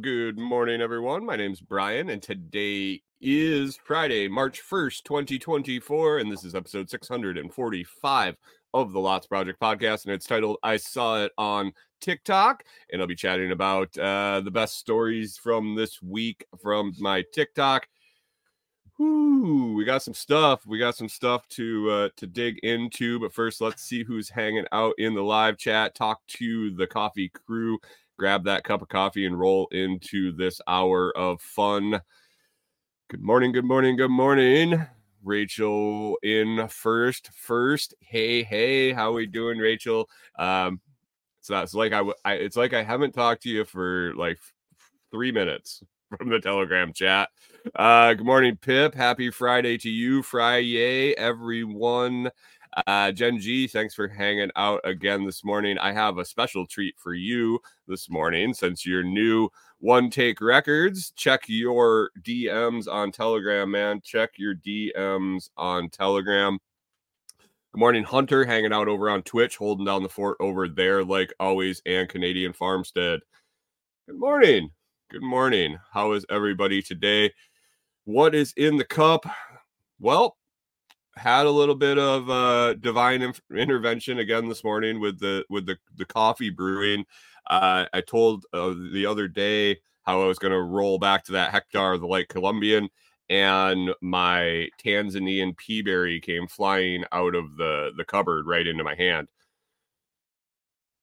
Good morning, everyone. My name's Brian, and today is Friday, March 1st, 2024, and this is episode 645 of the Lots Project podcast, and it's titled I Saw It on TikTok. And I'll be chatting about uh, the best stories from this week from my TikTok. Whoo, we got some stuff. We got some stuff to uh, to dig into, but first, let's see who's hanging out in the live chat. Talk to the coffee crew grab that cup of coffee and roll into this hour of fun. Good morning, good morning, good morning. Rachel in first. First, hey, hey, how are we doing, Rachel? Um, so that's like I, it's like I haven't talked to you for like three minutes from the Telegram chat. Uh, good morning, Pip. Happy Friday to you, Friday, everyone. Uh, Jen G, thanks for hanging out again this morning. I have a special treat for you this morning since you're new one take records. Check your DMs on Telegram, man. Check your DMs on Telegram. Good morning, Hunter, hanging out over on Twitch, holding down the fort over there, like always, and Canadian Farmstead. Good morning. Good morning. How is everybody today? What is in the cup? Well, had a little bit of uh divine inf- intervention again this morning with the with the the coffee brewing. Uh i told uh, the other day how i was going to roll back to that hectare of the light colombian and my tanzanian peaberry came flying out of the the cupboard right into my hand.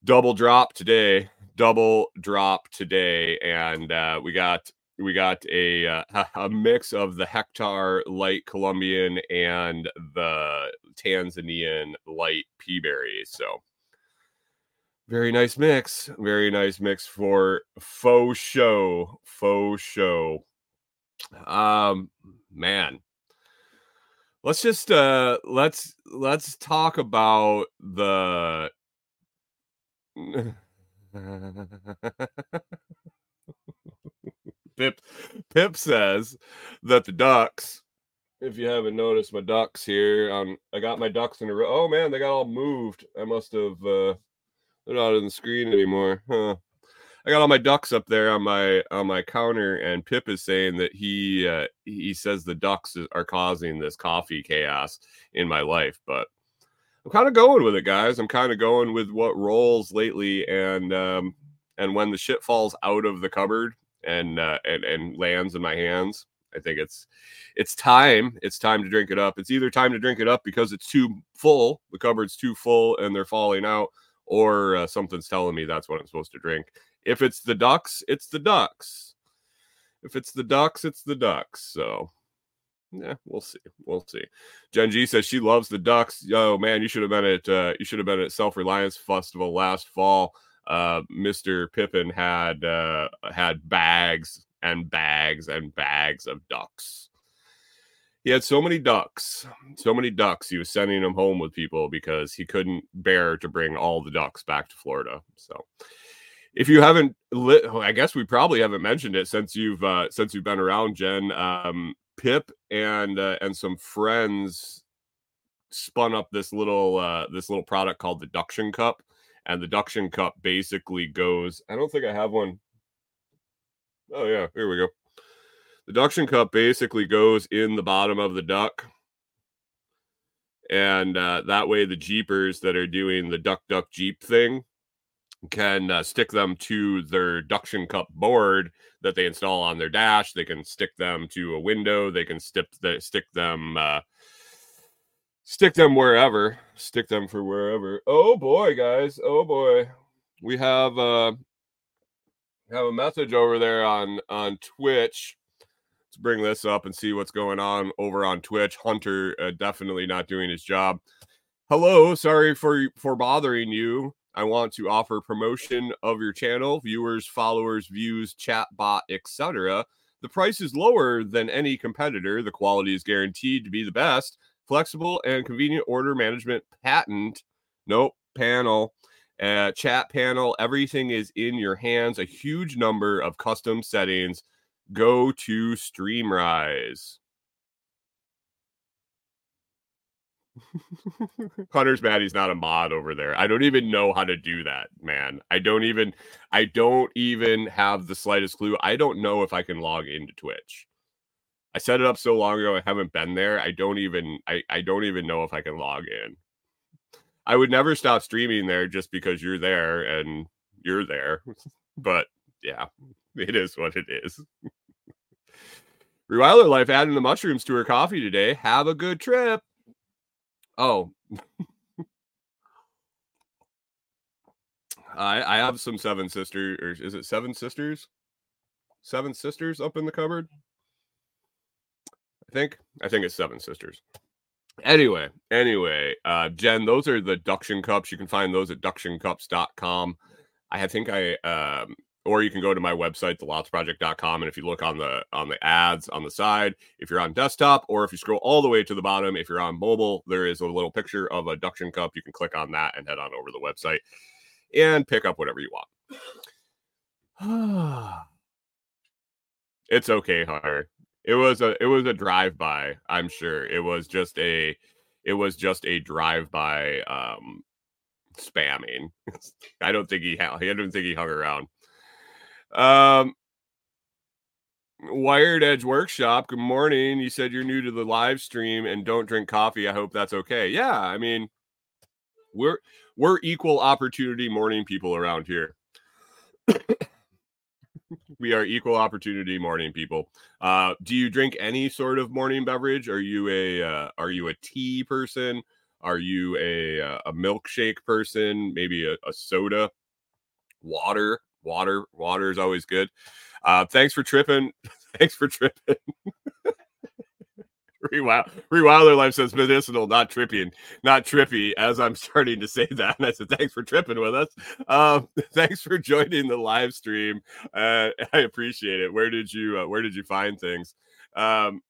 Double drop today double drop today and uh we got we got a uh, a mix of the hectare light colombian and the tanzanian light peaberry so. Very nice mix very nice mix for faux show faux show. Um man. Let's just uh let's let's talk about the Pip Pip says that the ducks, if you haven't noticed my ducks here, um, I got my ducks in a row. Oh man, they got all moved. I must have uh they're not on the screen anymore. Huh. I got all my ducks up there on my on my counter, and Pip is saying that he uh, he says the ducks are causing this coffee chaos in my life, but I'm kind of going with it, guys. I'm kind of going with what rolls lately, and um, and when the shit falls out of the cupboard and uh, and and lands in my hands, I think it's it's time. It's time to drink it up. It's either time to drink it up because it's too full, the cupboard's too full, and they're falling out, or uh, something's telling me that's what I'm supposed to drink. If it's the ducks, it's the ducks. If it's the ducks, it's the ducks. So yeah, we'll see. We'll see. Jen G says she loves the Ducks. Oh man, you should have been at uh, you should have been at Self Reliance Festival last fall. Uh, Mr. Pippin had uh, had bags and bags and bags of ducks. He had so many ducks, so many ducks. He was sending them home with people because he couldn't bear to bring all the ducks back to Florida. So, if you haven't, lit, I guess we probably haven't mentioned it since you've uh, since you've been around, Jen. Um, Pip and uh, and some friends spun up this little uh, this little product called the Duction Cup, and the Duction Cup basically goes. I don't think I have one. Oh yeah, here we go. The Duction Cup basically goes in the bottom of the duck, and uh, that way the jeepers that are doing the duck duck jeep thing can uh, stick them to their duction cup board that they install on their dash. They can stick them to a window. They can stick the, stick them uh, stick them wherever. Stick them for wherever. Oh boy, guys. Oh boy, we have uh, have a message over there on on Twitch. Let's bring this up and see what's going on over on Twitch. Hunter uh, definitely not doing his job. Hello, sorry for for bothering you. I want to offer promotion of your channel, viewers, followers, views, chat bot, etc. The price is lower than any competitor. The quality is guaranteed to be the best flexible and convenient order management patent. Nope, panel. Uh, chat panel, everything is in your hands. A huge number of custom settings. Go to Streamrise. Hunter's mad he's not a mod over there. I don't even know how to do that, man. I don't even I don't even have the slightest clue. I don't know if I can log into Twitch. I set it up so long ago. I haven't been there. I don't even I, I don't even know if I can log in. I would never stop streaming there just because you're there and you're there. but yeah, it is what it is. Rewilder Life adding the mushrooms to her coffee today. Have a good trip. Oh. I I have some seven sisters or is it seven sisters? Seven sisters up in the cupboard? Think. I think it's seven sisters. Anyway, anyway, uh Jen, those are the duction cups. You can find those at ductioncups.com. I think I um or you can go to my website thelotsproject.com and if you look on the on the ads on the side if you're on desktop or if you scroll all the way to the bottom if you're on mobile there is a little picture of a duction cup you can click on that and head on over to the website and pick up whatever you want it's okay hunter it was a it was a drive by i'm sure it was just a it was just a drive by um spamming i don't think he i don't think he hung around um, Wired Edge Workshop. Good morning. You said you're new to the live stream and don't drink coffee. I hope that's okay. Yeah, I mean, we're we're equal opportunity morning people around here. We are equal opportunity morning people. Uh, do you drink any sort of morning beverage? Are you a uh, are you a tea person? Are you a uh, a milkshake person? Maybe a, a soda, water? water water is always good uh thanks for tripping thanks for tripping Rewild, Rewilder Life says medicinal, not trippy, not trippy. As I'm starting to say that, and I said thanks for tripping with us. Um, thanks for joining the live stream. Uh, I appreciate it. Where did you uh, Where did you find things? Um,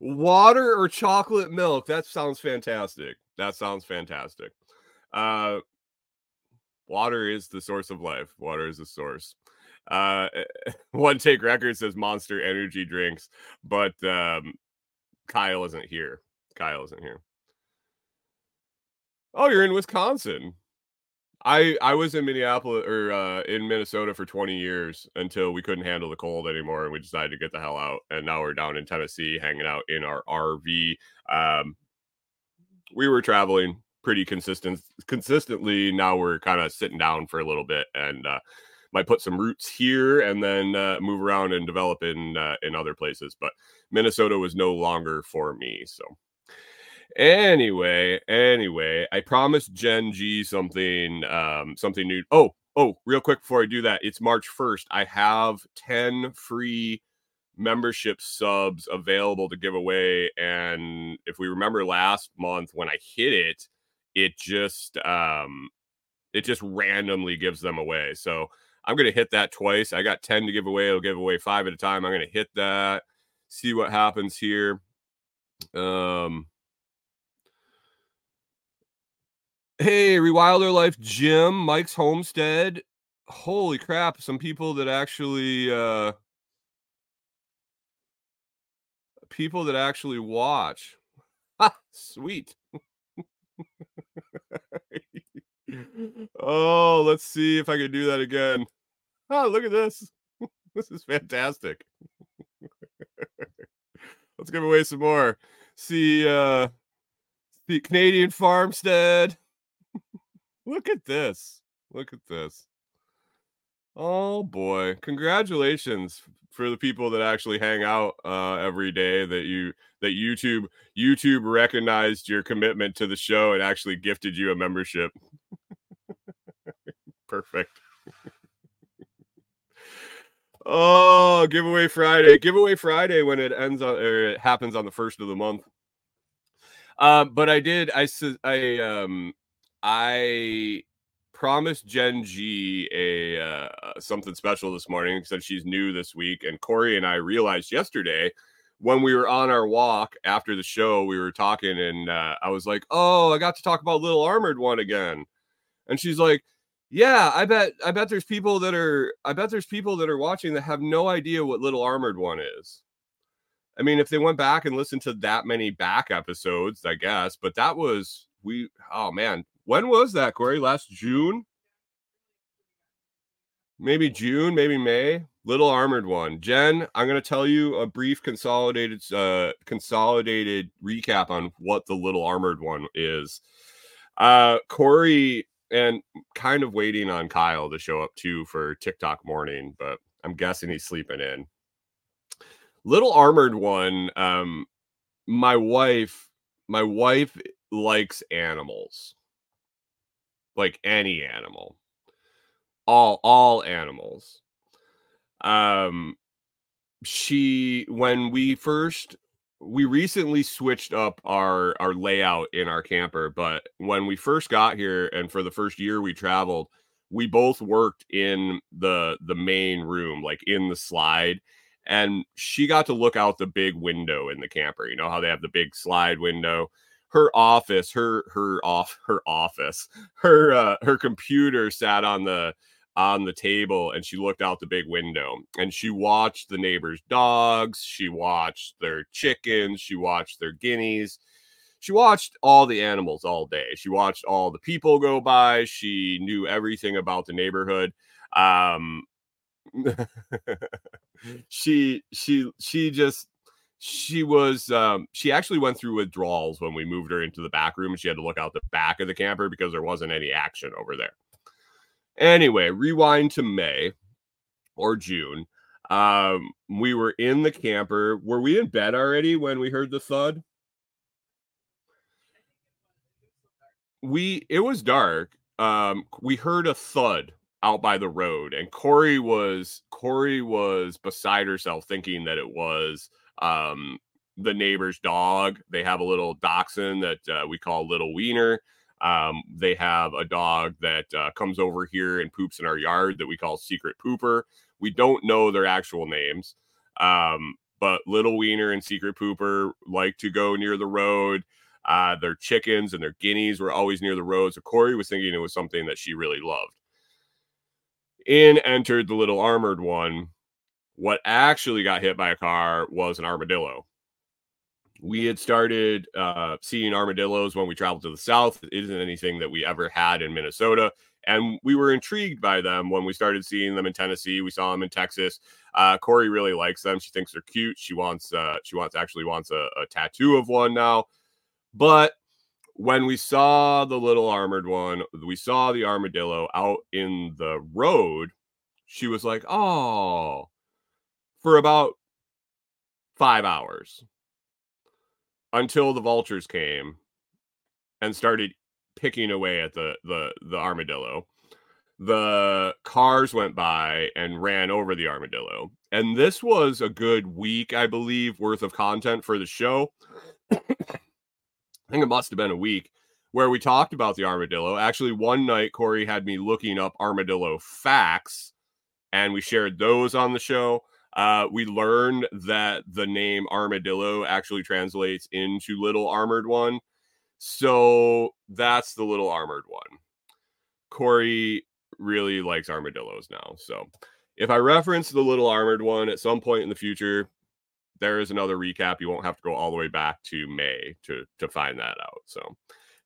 water or chocolate milk? That sounds fantastic. That sounds fantastic. Uh, water is the source of life. Water is the source. Uh, one take record says Monster Energy drinks, but um, Kyle isn't here. Kyle isn't here. Oh, you're in Wisconsin. I I was in Minneapolis or uh, in Minnesota for 20 years until we couldn't handle the cold anymore and we decided to get the hell out. And now we're down in Tennessee hanging out in our RV. Um, we were traveling pretty consistent consistently. Now we're kind of sitting down for a little bit and uh, might put some roots here and then uh, move around and develop in uh, in other places. But Minnesota was no longer for me. So anyway, anyway, I promised Jen G something um, something new. Oh, oh, real quick before I do that, it's March first. I have ten free membership subs available to give away. And if we remember last month when I hit it, it just um it just randomly gives them away. So I'm gonna hit that twice. I got 10 to give away, it'll give away five at a time. I'm gonna hit that, see what happens here. Um Hey, Rewilder Life Jim, Mike's Homestead. Holy crap, some people that actually uh people that actually watch. Ha, sweet. oh, let's see if I can do that again. Oh, look at this. this is fantastic. let's give away some more. See uh the Canadian farmstead. look at this. Look at this. Oh boy. Congratulations for the people that actually hang out uh, every day that you that YouTube YouTube recognized your commitment to the show and actually gifted you a membership. Perfect. Oh, giveaway Friday. Giveaway Friday when it ends on or it happens on the first of the month. Um, but I did I I um I promised Jen G a uh, something special this morning since she's new this week. And Corey and I realized yesterday when we were on our walk after the show, we were talking, and uh, I was like, "Oh, I got to talk about Little Armored One again," and she's like. Yeah, I bet I bet there's people that are I bet there's people that are watching that have no idea what Little Armored One is. I mean, if they went back and listened to that many back episodes, I guess, but that was we oh man, when was that, Corey? Last June? Maybe June, maybe May. Little armored one. Jen, I'm going to tell you a brief consolidated uh consolidated recap on what the little armored one is. Uh Corey and kind of waiting on Kyle to show up too for TikTok morning, but I'm guessing he's sleeping in. Little armored one um my wife my wife likes animals. Like any animal. All all animals um she when we first we recently switched up our our layout in our camper but when we first got here and for the first year we traveled we both worked in the the main room like in the slide and she got to look out the big window in the camper you know how they have the big slide window? Her office her her off her office her uh her computer sat on the on the table and she looked out the big window and she watched the neighbors' dogs, she watched their chickens, she watched their guineas. She watched all the animals all day. She watched all the people go by. She knew everything about the neighborhood. Um she she she just she was um she actually went through withdrawals when we moved her into the back room and she had to look out the back of the camper because there wasn't any action over there. Anyway, rewind to May or June. Um, we were in the camper. Were we in bed already when we heard the thud? We it was dark. Um, we heard a thud out by the road, and Corey was Corey was beside herself, thinking that it was um the neighbor's dog. They have a little dachshund that uh, we call Little Wiener. Um, they have a dog that uh, comes over here and poops in our yard that we call Secret Pooper. We don't know their actual names, um, but Little Wiener and Secret Pooper like to go near the road. Uh, their chickens and their guineas were always near the road. So Corey was thinking it was something that she really loved. In entered the little armored one. What actually got hit by a car was an armadillo we had started uh, seeing armadillos when we traveled to the south. It isn't anything that we ever had in Minnesota. And we were intrigued by them when we started seeing them in Tennessee. We saw them in Texas. Uh, Corey really likes them. She thinks they're cute. She wants, uh, she wants actually wants a, a tattoo of one now. But when we saw the little armored one, we saw the armadillo out in the road. She was like, "Oh," for about five hours until the vultures came and started picking away at the the the armadillo the cars went by and ran over the armadillo and this was a good week i believe worth of content for the show. I think it must have been a week where we talked about the armadillo. Actually one night corey had me looking up armadillo facts and we shared those on the show uh, we learned that the name armadillo actually translates into little armored one. So that's the little armored one. Corey really likes armadillos now. So if I reference the little armored one at some point in the future, there is another recap. You won't have to go all the way back to May to to find that out. So,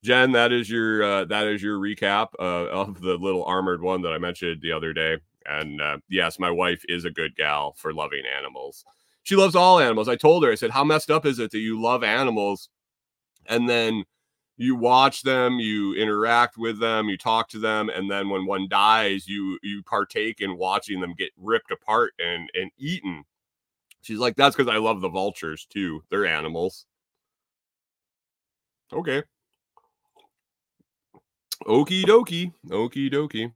Jen, that is your uh, that is your recap uh, of the little armored one that I mentioned the other day. And uh, yes, my wife is a good gal for loving animals. She loves all animals. I told her, I said, How messed up is it that you love animals and then you watch them, you interact with them, you talk to them, and then when one dies, you you partake in watching them get ripped apart and and eaten. She's like, That's because I love the vultures too. They're animals. Okay. Okie dokie. Okie dokie.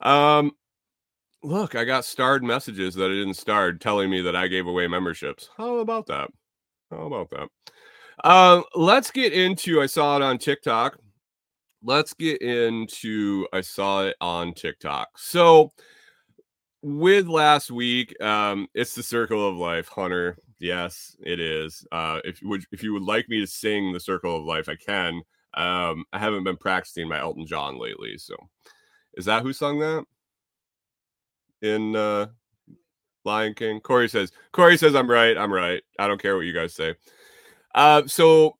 Um, look, I got starred messages that I didn't starred telling me that I gave away memberships. How about that? How about that? Um, let's get into I saw it on TikTok. Let's get into I saw it on TikTok. So with last week, um, it's the circle of life, Hunter. Yes, it is. Uh, if would if you would like me to sing the circle of life, I can. Um, I haven't been practicing my Elton John lately, so is that who sung that? In uh Lion King. Corey says, Corey says I'm right. I'm right. I don't care what you guys say. Uh, so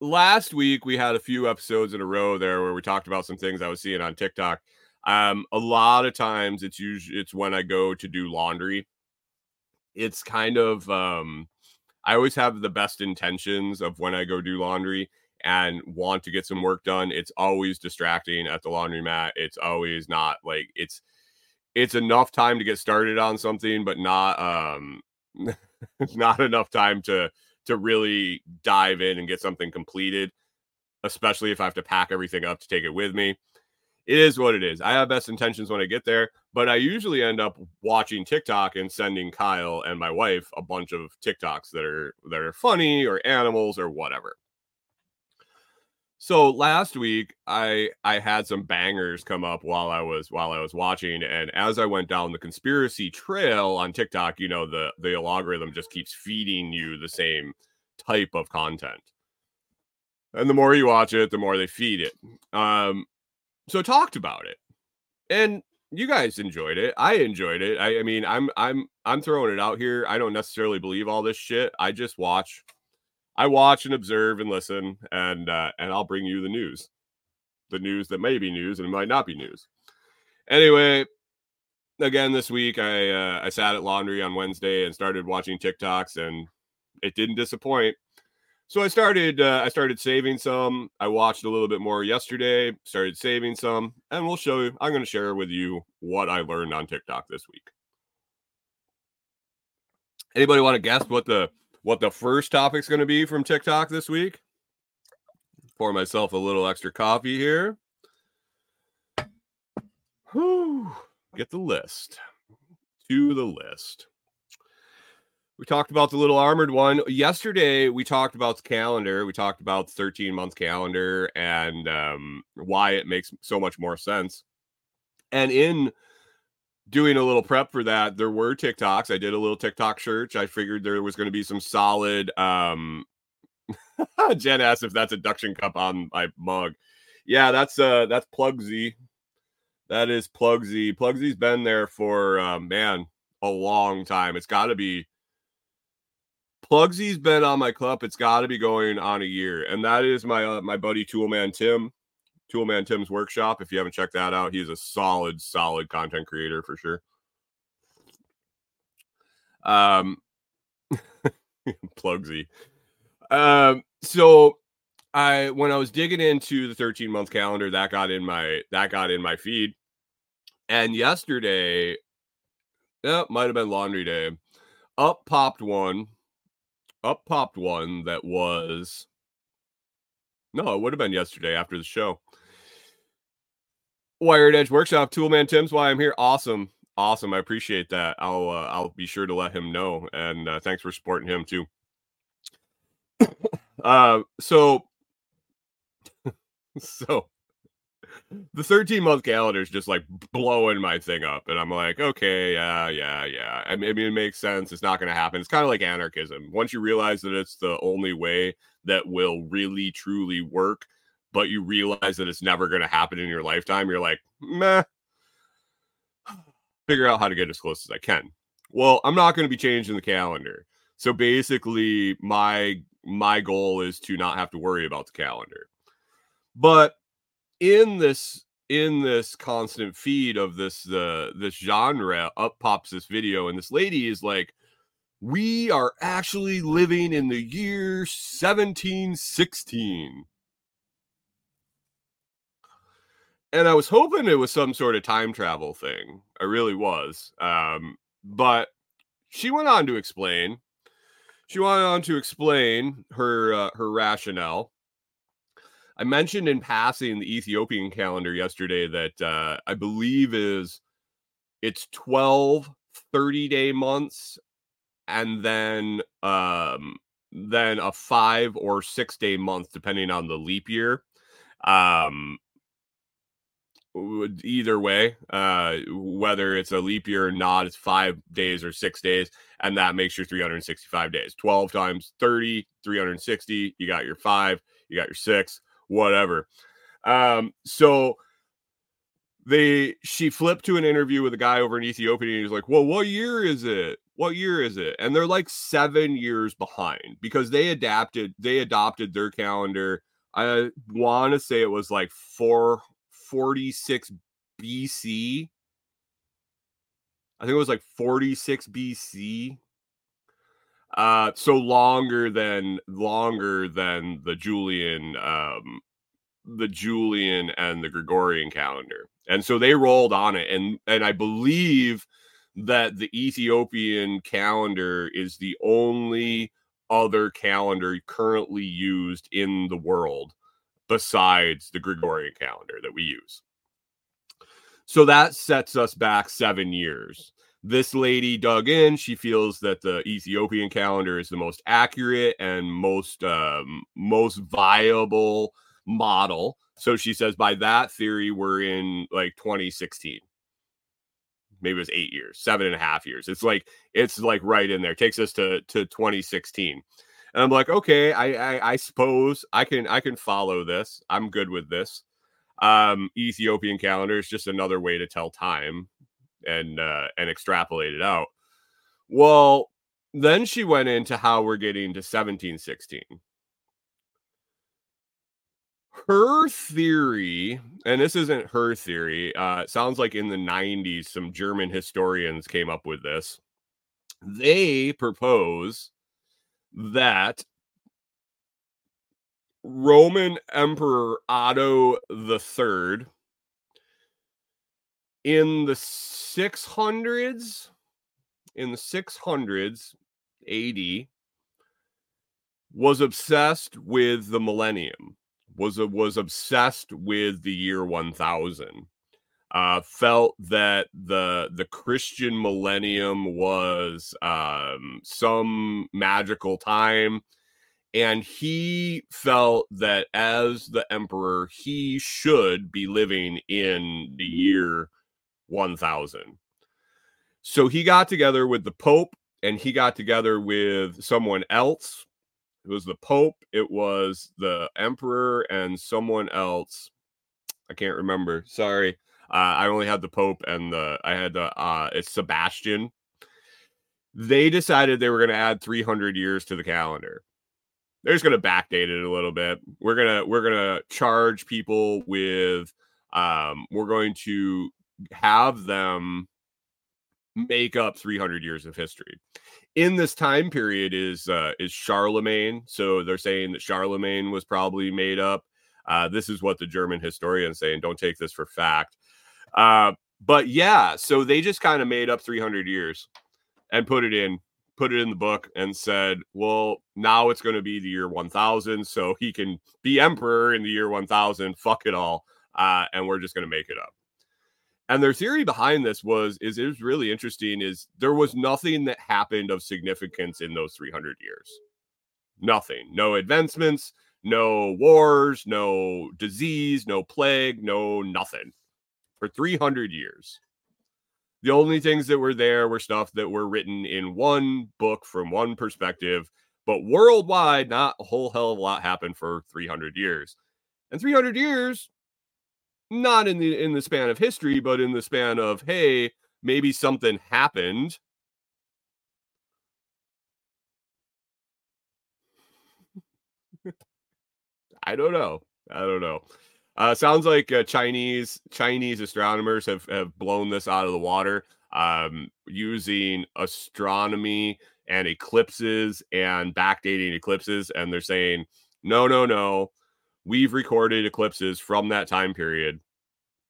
last week we had a few episodes in a row there where we talked about some things I was seeing on TikTok. Um, a lot of times it's usually it's when I go to do laundry. It's kind of um I always have the best intentions of when I go do laundry and want to get some work done. It's always distracting at the laundromat. It's always not like it's it's enough time to get started on something, but not um not enough time to to really dive in and get something completed, especially if I have to pack everything up to take it with me. It is what it is. I have best intentions when I get there, but I usually end up watching TikTok and sending Kyle and my wife a bunch of TikToks that are that are funny or animals or whatever. So last week I I had some bangers come up while I was while I was watching and as I went down the conspiracy trail on TikTok, you know, the the algorithm just keeps feeding you the same type of content. And the more you watch it, the more they feed it. Um so talked about it. And you guys enjoyed it. I enjoyed it. I, I mean, I'm I'm I'm throwing it out here. I don't necessarily believe all this shit. I just watch I watch and observe and listen, and uh, and I'll bring you the news, the news that may be news and it might not be news. Anyway, again this week I uh, I sat at laundry on Wednesday and started watching TikToks, and it didn't disappoint. So I started uh, I started saving some. I watched a little bit more yesterday. Started saving some, and we'll show you. I'm going to share with you what I learned on TikTok this week. Anybody want to guess what the what the first topic's going to be from TikTok this week. Pour myself a little extra coffee here. Whew. Get the list. To the list. We talked about the little armored one. Yesterday, we talked about the calendar. We talked about the 13 month calendar and um, why it makes so much more sense. And in doing a little prep for that, there were TikToks. I did a little TikTok search. I figured there was going to be some solid. Um, Jen asked if that's a duction cup on my mug. Yeah, that's uh that's Plugsy. That is Plugsy. Plugsy's been there for uh, man a long time. It's got to be. Plugsy's been on my cup. It's got to be going on a year, and that is my uh, my buddy Toolman Tim. Toolman Tim's workshop. If you haven't checked that out, he's a solid, solid content creator for sure. Um, Plugsy. Um, so I when I was digging into the 13 month calendar, that got in my that got in my feed. And yesterday, yeah, might have been laundry day. Up popped one. Up popped one that was no, it would have been yesterday after the show. Wired Edge Workshop, Toolman Tim's why I'm here. Awesome. Awesome. I appreciate that. I'll uh, I'll be sure to let him know. And uh, thanks for supporting him too. uh so so the 13 month calendar is just like blowing my thing up and i'm like okay yeah yeah yeah i mean it makes sense it's not going to happen it's kind of like anarchism once you realize that it's the only way that will really truly work but you realize that it's never going to happen in your lifetime, you're like, meh, figure out how to get as close as I can. Well, I'm not going to be changing the calendar. So basically, my my goal is to not have to worry about the calendar. But in this in this constant feed of this the uh, this genre up pops this video and this lady is like we are actually living in the year 1716 and I was hoping it was some sort of time travel thing. I really was. Um, but she went on to explain. She went on to explain her uh, her rationale. I mentioned in passing the Ethiopian calendar yesterday that uh, I believe is it's 12 30 day months and then um then a 5 or 6 day month depending on the leap year. Um either way, uh, whether it's a leap year or not, it's five days or six days, and that makes your 365 days. 12 times 30, 360. You got your five, you got your six, whatever. Um, so they she flipped to an interview with a guy over in Ethiopia and he's like, Well, what year is it? What year is it? And they're like seven years behind because they adapted, they adopted their calendar. I want to say it was like 446 BC. I think it was like 46 BC. Uh so longer than longer than the Julian um the Julian and the Gregorian calendar. And so they rolled on it and and I believe that the Ethiopian calendar is the only other calendar currently used in the world besides the Gregorian calendar that we use. So that sets us back 7 years. This lady dug in. She feels that the Ethiopian calendar is the most accurate and most um, most viable model. So she says by that theory, we're in like 2016. Maybe it was eight years, seven and a half years. It's like it's like right in there. takes us to to 2016. And I'm like, okay, I, I I suppose I can I can follow this. I'm good with this. Um, Ethiopian calendar is just another way to tell time and uh, and extrapolate it out. Well, then she went into how we're getting to 1716 her theory, and this isn't her theory, uh, sounds like in the 90s, some German historians came up with this. They propose that Roman Emperor Otto the Third in the 600s, in the 600s AD, was obsessed with the millennium was was obsessed with the year 1000 uh, felt that the the Christian millennium was um, some magical time, and he felt that as the emperor, he should be living in the year 1000. So he got together with the Pope, and he got together with someone else it was the Pope, it was the Emperor, and someone else. I can't remember. Sorry. Uh, I only had the Pope and the I had the uh it's Sebastian. They decided they were going to add 300 years to the calendar. They're just going to backdate it a little bit. We're gonna we're gonna charge people with um we're going to have them make up 300 years of history in this time period is uh, is Charlemagne. So they're saying that Charlemagne was probably made up. Uh, this is what the German historians saying. Don't take this for fact. Uh, but yeah, so they just kind of made up 300 years and put it in, put it in the book, and said, well, now it's going to be the year 1000, so he can be emperor in the year 1000. Fuck it all, uh, and we're just going to make it up. And their theory behind this was is it was really interesting is there was nothing that happened of significance in those 300 years. Nothing. No advancements, no wars, no disease, no plague, no nothing. For 300 years. The only things that were there were stuff that were written in one book from one perspective, but worldwide not a whole hell of a lot happened for 300 years. And 300 years not in the in the span of history, but in the span of hey, maybe something happened. I don't know. I don't know. Uh, sounds like uh, Chinese Chinese astronomers have have blown this out of the water um, using astronomy and eclipses and backdating eclipses, and they're saying no, no, no we've recorded eclipses from that time period.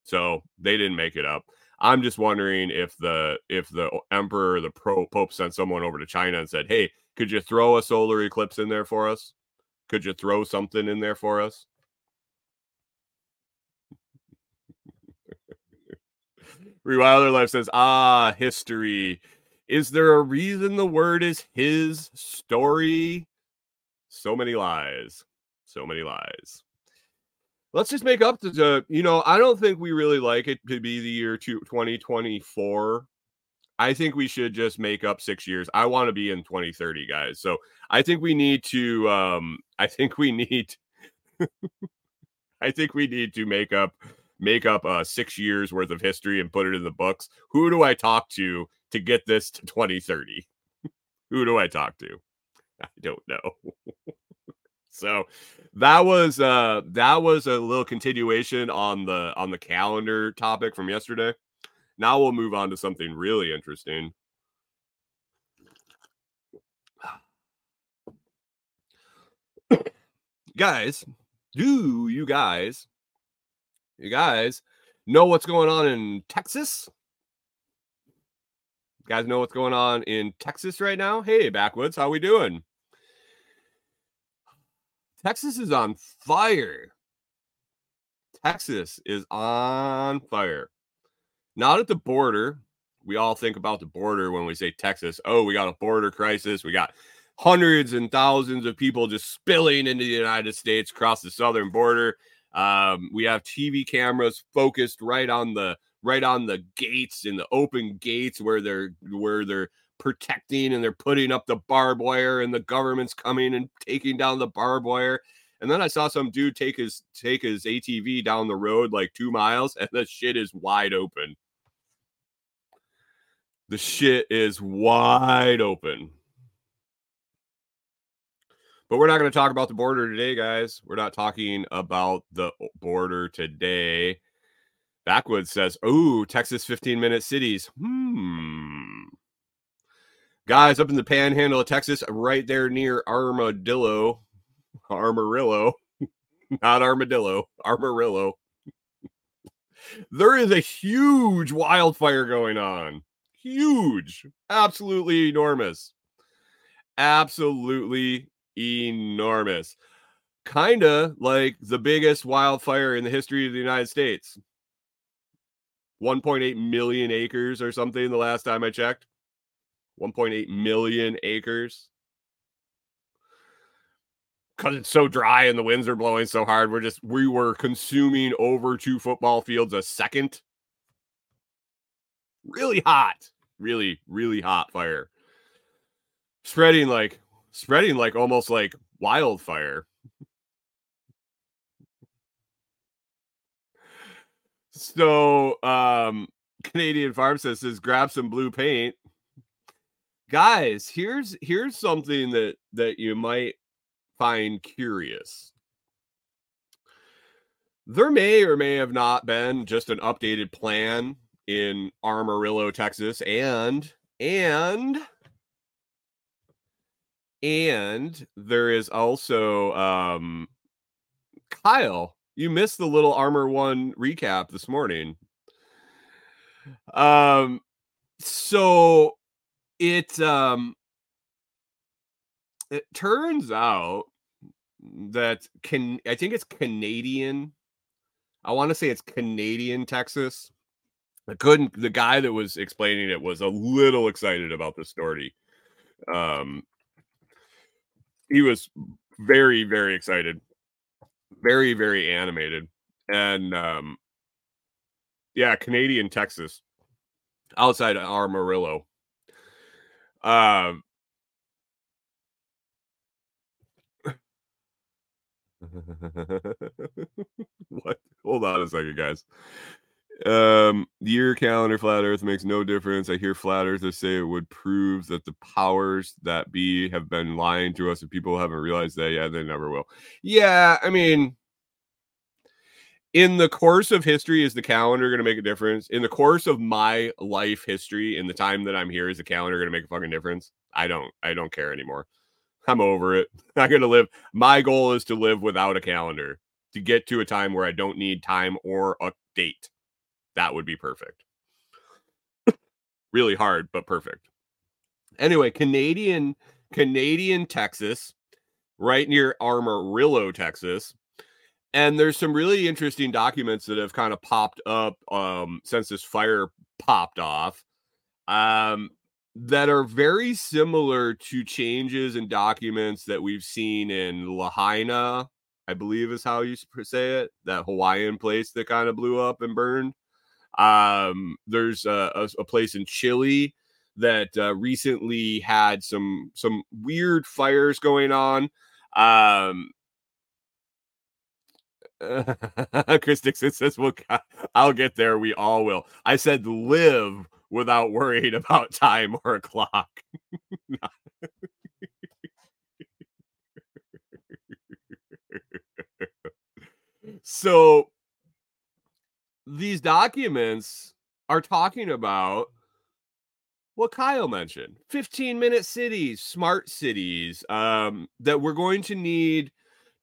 So they didn't make it up. I'm just wondering if the if the emperor the pro pope sent someone over to China and said, "Hey, could you throw a solar eclipse in there for us? Could you throw something in there for us?" Rewilder Life says, "Ah, history. Is there a reason the word is his story? So many lies. So many lies." Let's just make up the you know i don't think we really like it to be the year 2024 i think we should just make up six years i want to be in 2030 guys so i think we need to um i think we need i think we need to make up make up uh, six years worth of history and put it in the books. Who do I talk to to get this to 2030? Who do I talk to? I don't know. so that was uh that was a little continuation on the on the calendar topic from yesterday. Now we'll move on to something really interesting. guys, do you guys, you guys know what's going on in Texas? You guys know what's going on in Texas right now? Hey, backwoods, how we doing? Texas is on fire. Texas is on fire. Not at the border. We all think about the border when we say Texas. Oh, we got a border crisis. We got hundreds and thousands of people just spilling into the United States across the southern border. Um, we have TV cameras focused right on the right on the gates in the open gates where they're where they're protecting and they're putting up the barbed wire and the government's coming and taking down the barbed wire. And then I saw some dude take his take his ATV down the road like two miles, and the shit is wide open. The shit is wide open. But we're not going to talk about the border today, guys. We're not talking about the border today. Backwoods says, "Oh, Texas 15 minute cities." Hmm. Guys, up in the panhandle of Texas, right there near Armadillo, Amarillo, not Armadillo, Amarillo. there is a huge wildfire going on. Huge. Absolutely enormous. Absolutely enormous. Kind of like the biggest wildfire in the history of the United States. 1.8 million acres or something the last time I checked. 1.8 million acres. Because it's so dry and the winds are blowing so hard, we're just, we were consuming over two football fields a second. Really hot. Really, really hot fire. Spreading like spreading like almost like wildfire. so um Canadian Farm says grab some blue paint. Guys, here's here's something that that you might find curious. There may or may have not been just an updated plan in Amarillo, Texas, and and and there is also um Kyle. You missed the little Armor One recap this morning. Um so it um it turns out that can I think it's Canadian. I want to say it's Canadian Texas. I couldn't the guy that was explaining it was a little excited about the story. Um he was very very excited very very animated and um yeah canadian texas outside of amarillo um what hold on a second guys um, year calendar flat Earth makes no difference. I hear flat earthers say it would prove that the powers that be have been lying to us, and people haven't realized that. Yeah, they never will. Yeah, I mean, in the course of history, is the calendar going to make a difference? In the course of my life history, in the time that I'm here, is the calendar going to make a fucking difference? I don't. I don't care anymore. I'm over it. I'm going to live. My goal is to live without a calendar to get to a time where I don't need time or a date that would be perfect. really hard, but perfect. Anyway, Canadian Canadian Texas, right near Amarillo, Texas. And there's some really interesting documents that have kind of popped up um, since this fire popped off um, that are very similar to changes in documents that we've seen in Lahaina, I believe is how you say it, that Hawaiian place that kind of blew up and burned. Um, there's a, a, a, place in Chile that uh, recently had some some weird fires going on. Um, Chris Dixon says, "Well, I'll get there. We all will." I said, "Live without worrying about time or a clock." so these documents are talking about what Kyle mentioned 15 minute cities, smart cities um, that we're going to need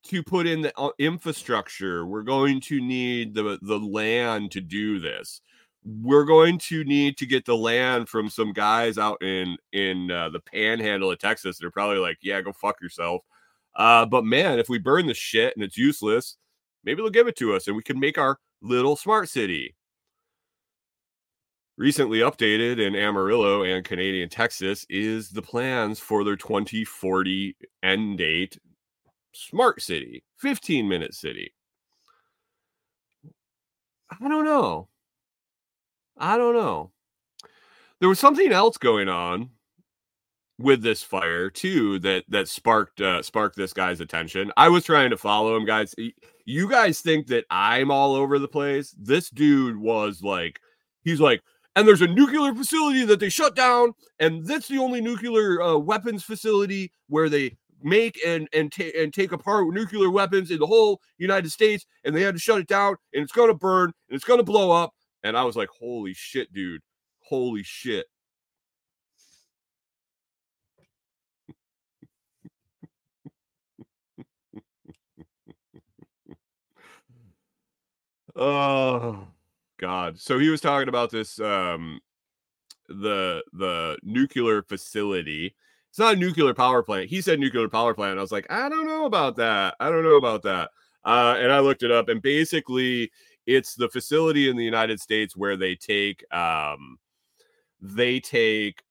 to put in the uh, infrastructure. We're going to need the, the land to do this. We're going to need to get the land from some guys out in in uh, the panhandle of Texas. They're probably like, "Yeah, go fuck yourself." Uh, but man, if we burn the shit and it's useless, maybe they'll give it to us and we can make our little smart city. Recently updated in Amarillo and Canadian Texas is the plans for their 2040 end date smart city, 15 minute city. I don't know. I don't know. There was something else going on with this fire too that that sparked uh, sparked this guy's attention. I was trying to follow him, guys. You guys think that I'm all over the place? This dude was like, he's like, and there's a nuclear facility that they shut down, and that's the only nuclear uh, weapons facility where they make and and, ta- and take apart nuclear weapons in the whole United States, and they had to shut it down, and it's gonna burn, and it's gonna blow up. And I was like, holy shit, dude, holy shit. oh god so he was talking about this um the the nuclear facility it's not a nuclear power plant. He said nuclear power plant. I was like i don't know about that. I don't know about that. Uh and i looked it up and basically it's the facility in the united states where they take um they take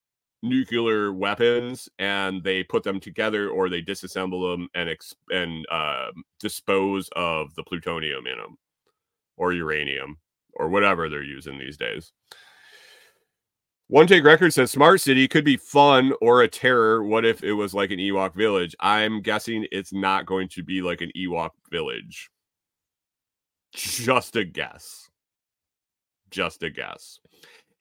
nuclear weapons and they put them together or they disassemble them and ex- and uh, dispose of the plutonium in them or uranium or whatever they're using these days. One Take Record says Smart City could be fun or a terror. What if it was like an Ewok village? I'm guessing it's not going to be like an Ewok village. Just a guess. Just a guess.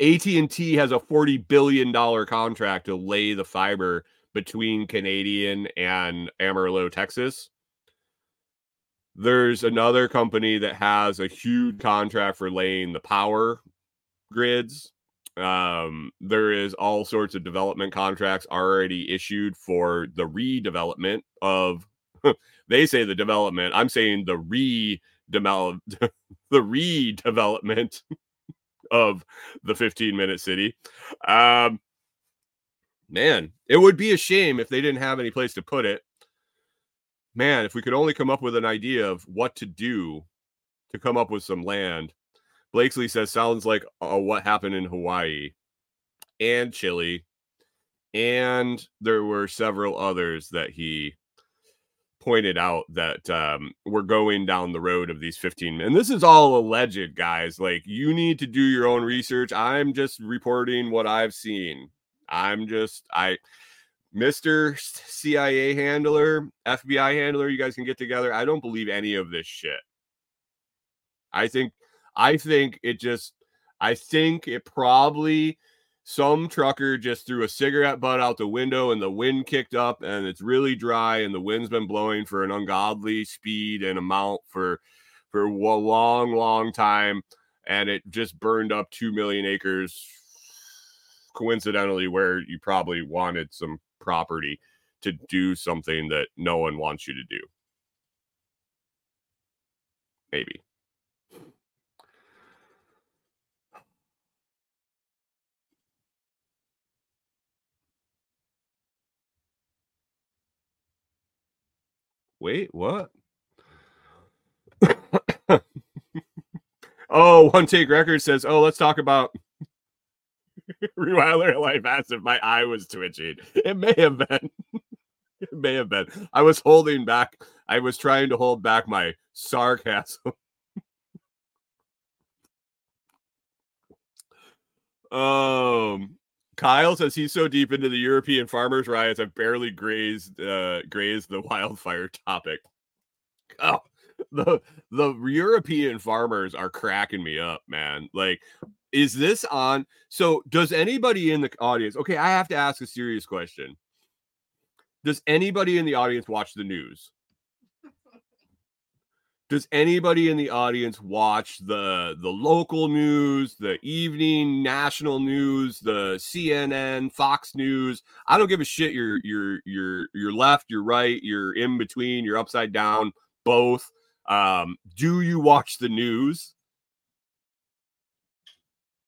AT&T has a 40 billion dollar contract to lay the fiber between Canadian and Amarillo, Texas. There's another company that has a huge contract for laying the power grids. Um, there is all sorts of development contracts already issued for the redevelopment of. they say the development. I'm saying the redevelop the redevelopment of the 15 minute city. Um, man, it would be a shame if they didn't have any place to put it man, if we could only come up with an idea of what to do to come up with some land. Blakesley says sounds like uh, what happened in Hawaii and Chile. And there were several others that he pointed out that um, we're going down the road of these 15 and this is all alleged guys like you need to do your own research i'm just reporting what i've seen i'm just i Mr. CIA handler, FBI handler, you guys can get together. I don't believe any of this shit. I think I think it just I think it probably some trucker just threw a cigarette butt out the window and the wind kicked up and it's really dry and the wind's been blowing for an ungodly speed and amount for for a long long time and it just burned up 2 million acres coincidentally where you probably wanted some property to do something that no one wants you to do. Maybe. Wait, what? oh, one take record says, "Oh, let's talk about Rewilder life asked if my eye was twitching. It may have been. it may have been. I was holding back. I was trying to hold back my sarcasm. um Kyle says he's so deep into the European farmers riots, I've barely grazed uh grazed the wildfire topic. Oh, the the European farmers are cracking me up, man. Like, is this on? So, does anybody in the audience? Okay, I have to ask a serious question. Does anybody in the audience watch the news? Does anybody in the audience watch the the local news, the evening national news, the CNN, Fox News? I don't give a shit. You're you're you're you're left, you're right, you're in between, you're upside down, both. Um, do you watch the news?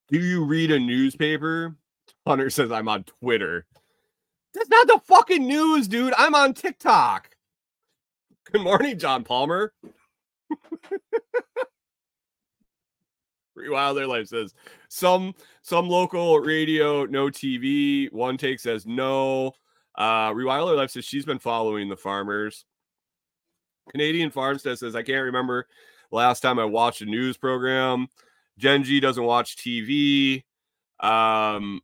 Do you read a newspaper? Hunter says I'm on Twitter. That's not the fucking news, dude. I'm on TikTok. Good morning, John Palmer. Rewilder Life says some some local radio, no TV. One take says no. Uh Rewilder Life says she's been following the farmers. Canadian Farmstead says I can't remember last time I watched a news program. Jen G doesn't watch TV. Um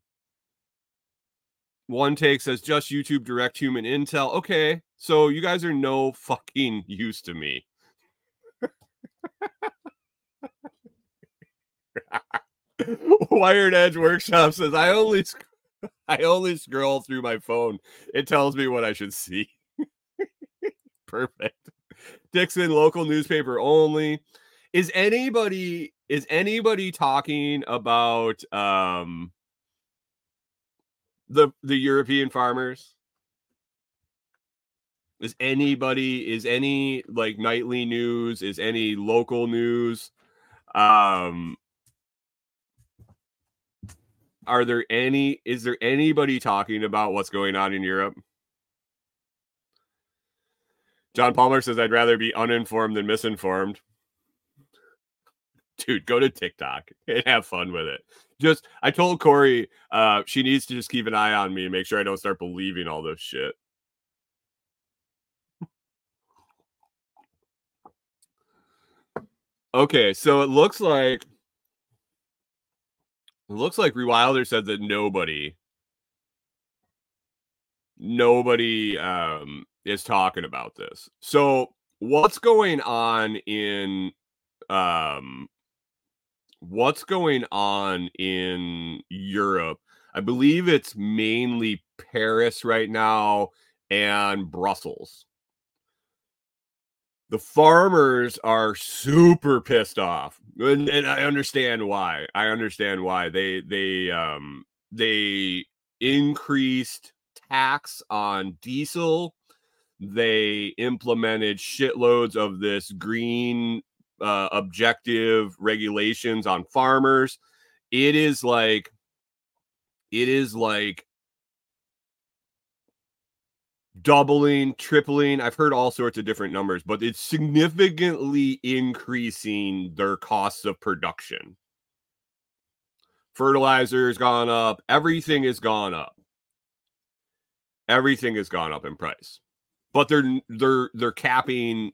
one take says just YouTube direct human intel. Okay, so you guys are no fucking use to me. Wired Edge Workshop says I only sc- I only scroll through my phone. It tells me what I should see. Perfect. Dixon local newspaper only. Is anybody is anybody talking about um the the European farmers? Is anybody is any like nightly news? Is any local news? Um are there any is there anybody talking about what's going on in Europe? John Palmer says I'd rather be uninformed than misinformed. Dude, go to TikTok and have fun with it. Just I told Corey uh she needs to just keep an eye on me and make sure I don't start believing all this shit. Okay, so it looks like it looks like Rewilder said that nobody nobody um is talking about this. So what's going on in um what's going on in Europe? I believe it's mainly Paris right now and Brussels. The farmers are super pissed off. And, and I understand why. I understand why. They they um they increased tax on diesel. They implemented shitloads of this green uh, objective regulations on farmers. It is like, it is like doubling, tripling. I've heard all sorts of different numbers, but it's significantly increasing their costs of production. Fertilizer's gone up, everything has gone up. Everything has gone up in price. But they're they're they're capping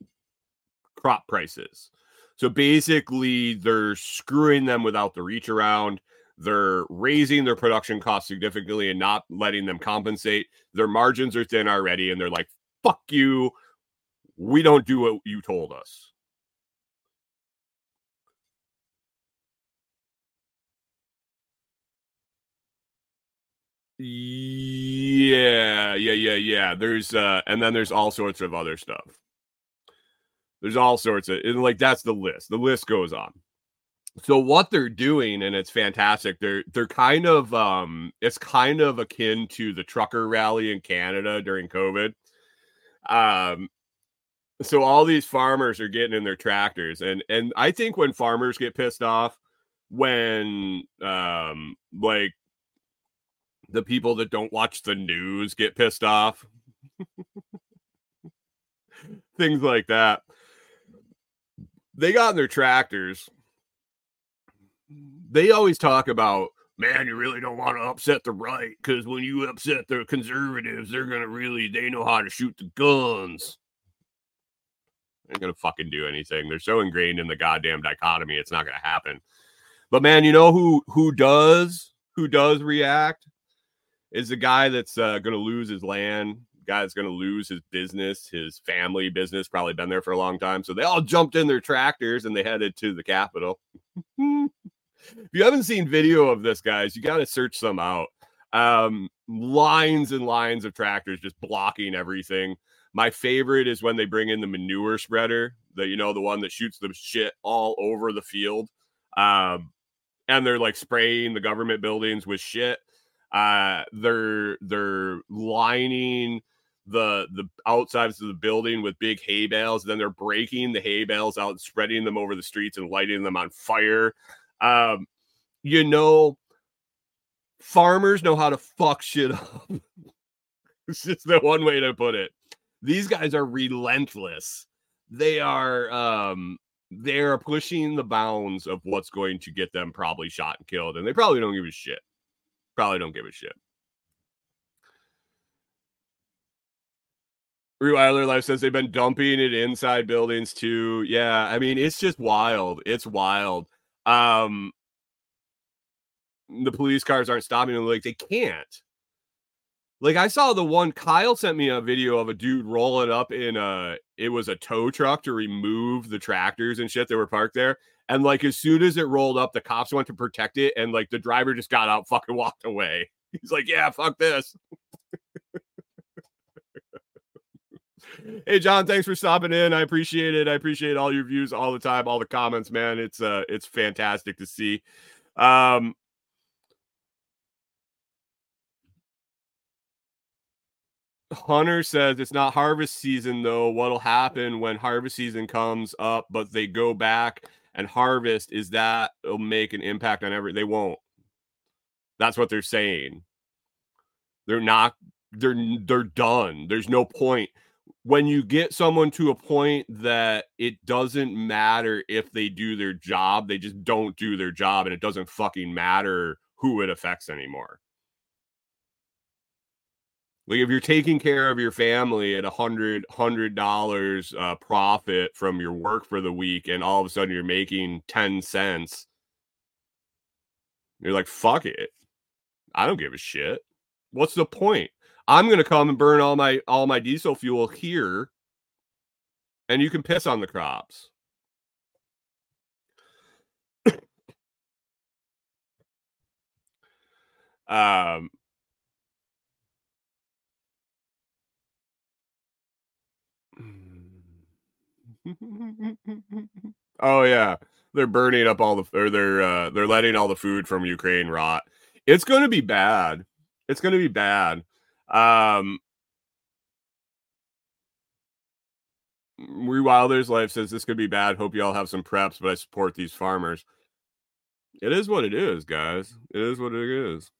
crop prices. So basically they're screwing them without the reach around. They're raising their production costs significantly and not letting them compensate. Their margins are thin already, and they're like, fuck you. We don't do what you told us. Yeah, yeah, yeah, yeah. There's uh and then there's all sorts of other stuff. There's all sorts of and like that's the list. The list goes on so what they're doing and it's fantastic they're they're kind of um it's kind of akin to the trucker rally in canada during covid. Um so all these farmers are getting in their tractors and and i think when farmers get pissed off when um like the people that don't watch the news get pissed off things like that they got in their tractors they always talk about man you really don't want to upset the right because when you upset the conservatives they're gonna really they know how to shoot the guns They're gonna fucking do anything they're so ingrained in the goddamn dichotomy it's not gonna happen but man you know who who does who does react is the guy that's uh, gonna lose his land guy's to lose his business, his family business, probably been there for a long time. So they all jumped in their tractors and they headed to the Capitol. if you haven't seen video of this, guys, you got to search some out. Um, lines and lines of tractors just blocking everything. My favorite is when they bring in the manure spreader, the you know the one that shoots the shit all over the field. Um, and they're like spraying the government buildings with shit. Uh, they're they're lining the the outsides of the building with big hay bales. Then they're breaking the hay bales out, spreading them over the streets, and lighting them on fire. Um, you know, farmers know how to fuck shit up. it's just the one way to put it. These guys are relentless. They are um they're pushing the bounds of what's going to get them probably shot and killed, and they probably don't give a shit. Probably don't give a shit. Rewilder Life says they've been dumping it inside buildings too. Yeah, I mean it's just wild. It's wild. Um the police cars aren't stopping them like they can't. Like I saw the one Kyle sent me a video of a dude rolling up in a it was a tow truck to remove the tractors and shit that were parked there. And like as soon as it rolled up, the cops went to protect it, and like the driver just got out, fucking walked away. He's like, "Yeah, fuck this." Hey John, thanks for stopping in. I appreciate it. I appreciate all your views all the time, all the comments, man. It's uh it's fantastic to see. Um Hunter says it's not harvest season though. What'll happen when harvest season comes up, but they go back and harvest is that it'll make an impact on every they won't. That's what they're saying. They're not they're they're done. There's no point. When you get someone to a point that it doesn't matter if they do their job, they just don't do their job and it doesn't fucking matter who it affects anymore. Like if you're taking care of your family at a hundred hundred dollars uh, profit from your work for the week, and all of a sudden you're making ten cents, you're like, "Fuck it, I don't give a shit. What's the point? I'm gonna come and burn all my all my diesel fuel here, and you can piss on the crops." um oh yeah, they're burning up all the or they're uh, they're letting all the food from Ukraine rot. It's going to be bad. It's going to be bad. Um, Rewilder's life says this could be bad. Hope you all have some preps, but I support these farmers. It is what it is, guys. It is what it is.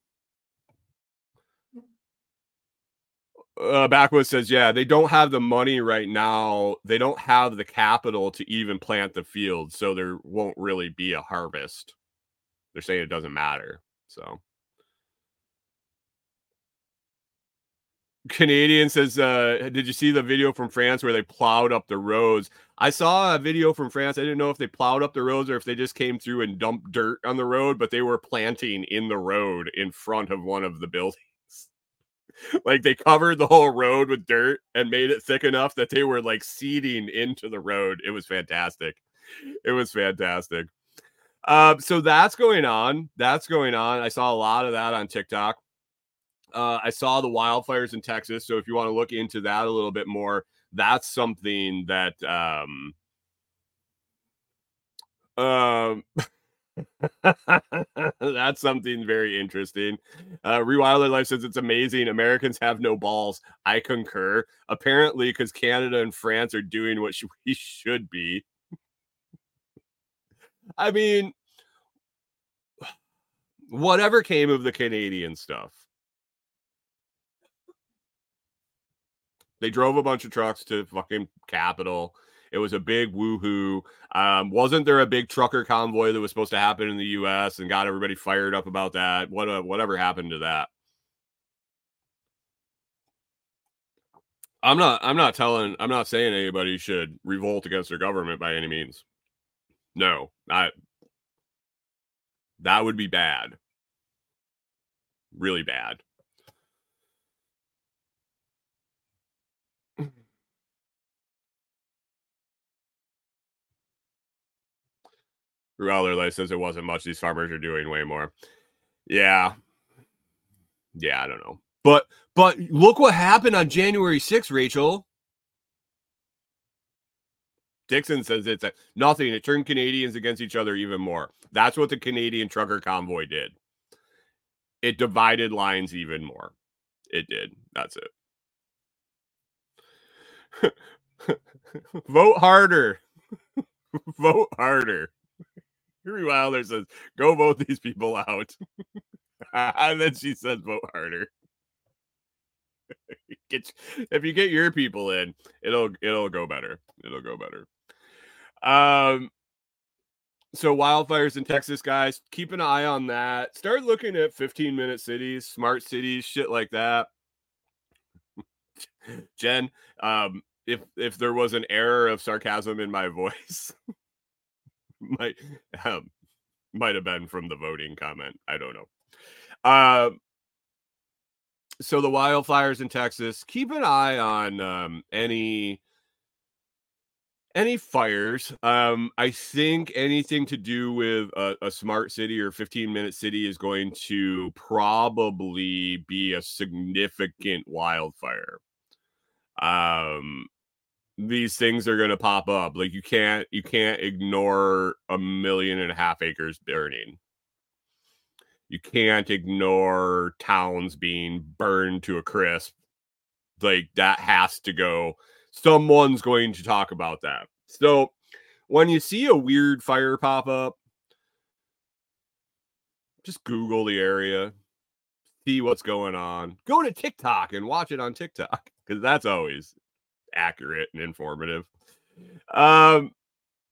uh, Backwoods says, yeah, they don't have the money right now. They don't have the capital to even plant the field, so there won't really be a harvest. They're saying it doesn't matter. So, Canadian says, uh, did you see the video from France where they plowed up the roads? I saw a video from France. I didn't know if they plowed up the roads or if they just came through and dumped dirt on the road, but they were planting in the road in front of one of the buildings like they covered the whole road with dirt and made it thick enough that they were like seeding into the road. It was fantastic. It was fantastic. Uh, so that's going on. That's going on. I saw a lot of that on TikTok. Uh, I saw the wildfires in Texas. So if you want to look into that a little bit more, that's something that um, um That's something very interesting. Uh, Rewilder Life says it's amazing. Americans have no balls. I concur. Apparently, because Canada and France are doing what we should be. I mean, whatever came of the Canadian stuff. They drove a bunch of trucks to fucking capital it was a big woohoo. Um, wasn't there a big trucker convoy that was supposed to happen in the U.S. and got everybody fired up about that? What uh, whatever happened to that? I'm not. I'm not telling. I'm not saying anybody should revolt against their government by any means. No, I. That would be bad. Really bad. Ruler Life says it wasn't much. These farmers are doing way more. Yeah. Yeah, I don't know. But but look what happened on January 6th, Rachel. Dixon says it's a, nothing. It turned Canadians against each other even more. That's what the Canadian trucker convoy did. It divided lines even more. It did. That's it. Vote harder. vote harder. Henry Wilder says, go vote these people out. and then she says, vote harder. get, if you get your people in, it'll it'll go better. It'll go better. Um so wildfires in Texas, guys, keep an eye on that. Start looking at 15 minute cities, smart cities, shit like that. Jen, um, if if there was an error of sarcasm in my voice, might um, might have been from the voting comment. I don't know. Uh, so the wildfires in Texas, keep an eye on um, any any fires. Um, I think anything to do with a, a smart city or 15 minute city is going to probably be a significant wildfire. Um, these things are going to pop up. Like you can't you can't ignore a million and a half acres burning. You can't ignore towns being burned to a crisp. Like that has to go. Someone's going to talk about that. So when you see a weird fire pop up, just Google the area, see what's going on. Go to TikTok and watch it on TikTok because that's always accurate and informative. Um,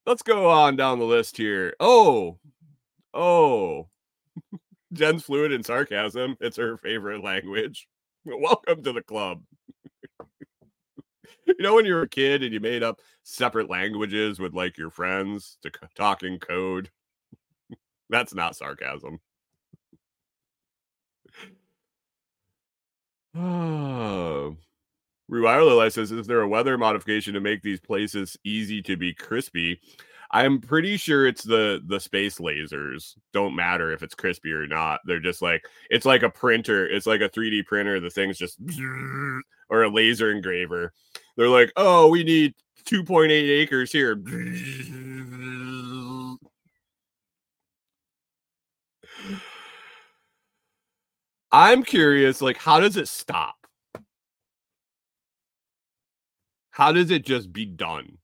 let's go on down the list here. Oh, oh, Jen's fluid in sarcasm. It's her favorite language. Welcome to the club. you know when you were a kid and you made up separate languages with like your friends to c- talk in code? That's not sarcasm. Oh. Rewire says, is there a weather modification to make these places easy to be crispy? I'm pretty sure it's the the space lasers. Don't matter if it's crispy or not. They're just like it's like a printer. It's like a 3D printer. The thing's just or a laser engraver. They're like, oh, we need 2.8 acres here. I'm curious, like, how does it stop? How does it just be done?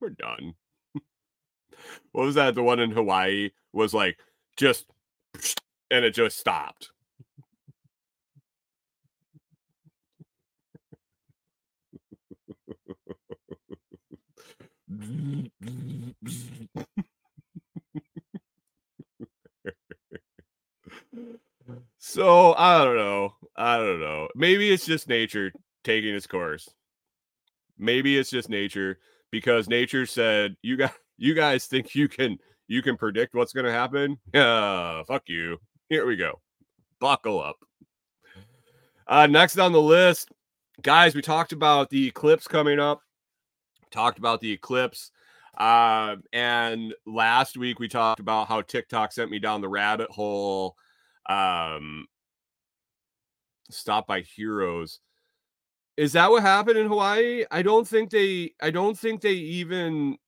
We're done. what was that? The one in Hawaii was like just and it just stopped. so I don't know. I don't know. Maybe it's just nature taking its course. Maybe it's just nature because nature said you got you guys think you can you can predict what's going to happen. Yeah, fuck you. Here we go. Buckle up. Uh, next on the list, guys, we talked about the eclipse coming up. Talked about the eclipse. Uh, and last week we talked about how TikTok sent me down the rabbit hole. Um, stop by heroes. Is that what happened in Hawaii? I don't think they I don't think they even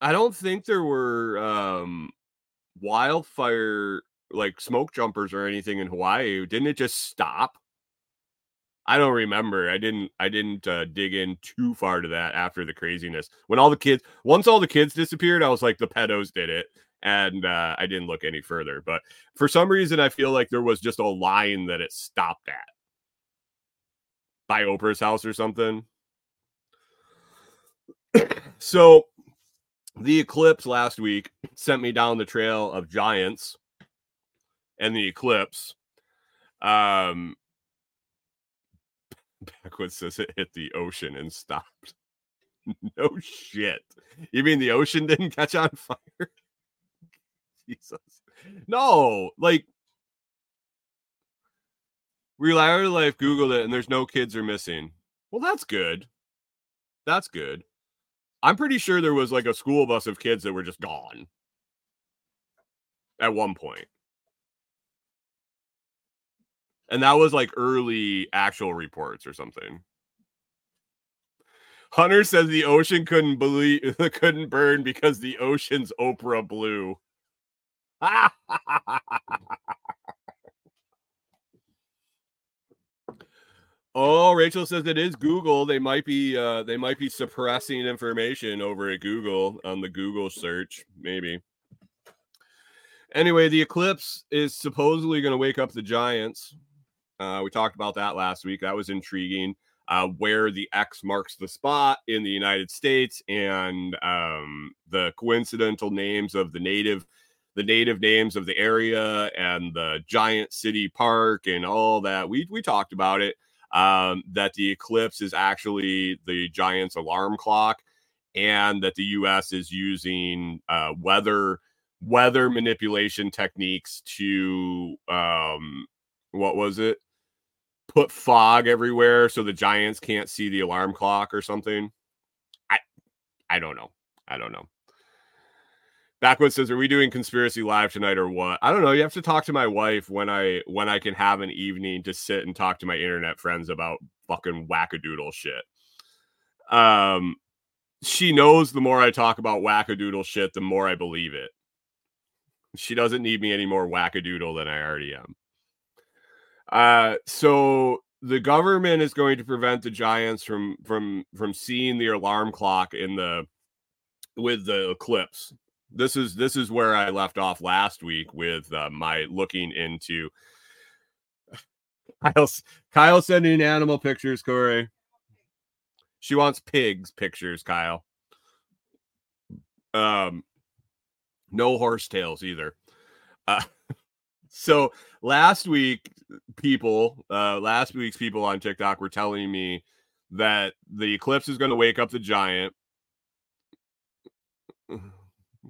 I don't think there were um wildfire like smoke jumpers or anything in Hawaii. Didn't it just stop? I don't remember. I didn't I didn't uh, dig in too far to that after the craziness. When all the kids once all the kids disappeared, I was like the pedos did it and uh, I didn't look any further. But for some reason I feel like there was just a line that it stopped at by Oprah's house or something. so the eclipse last week sent me down the trail of giants and the eclipse. Um backwards says it hit the ocean and stopped. no shit. You mean the ocean didn't catch on fire? Jesus. No, like Reliable Life Googled it and there's no kids are missing. Well, that's good. That's good. I'm pretty sure there was like a school bus of kids that were just gone at one point. And that was like early actual reports or something. Hunter says the ocean couldn't believe couldn't burn because the ocean's Oprah blue. oh, Rachel says it is Google. They might be uh they might be suppressing information over at Google on the Google search, maybe. Anyway, the eclipse is supposedly going to wake up the giants. Uh, we talked about that last week. That was intriguing. Uh, where the X marks the spot in the United States and um, the coincidental names of the native, the native names of the area and the giant city park and all that. We we talked about it. Um, that the eclipse is actually the Giants alarm clock, and that the U.S. is using uh, weather weather manipulation techniques to um, what was it? put fog everywhere so the Giants can't see the alarm clock or something. I I don't know. I don't know. Backwood says, "Are we doing conspiracy live tonight or what?" I don't know. You have to talk to my wife when I when I can have an evening to sit and talk to my internet friends about fucking wackadoodle shit. Um, she knows the more I talk about wackadoodle shit, the more I believe it. She doesn't need me any more wackadoodle than I already am. Uh, so the government is going to prevent the Giants from from from seeing the alarm clock in the with the eclipse. This is this is where I left off last week with uh, my looking into Kyle Kyle sending animal pictures, Corey. She wants pigs pictures, Kyle. Um, no horse tails either. Uh, so last week, people, uh, last week's people on TikTok were telling me that the eclipse is going to wake up the giant.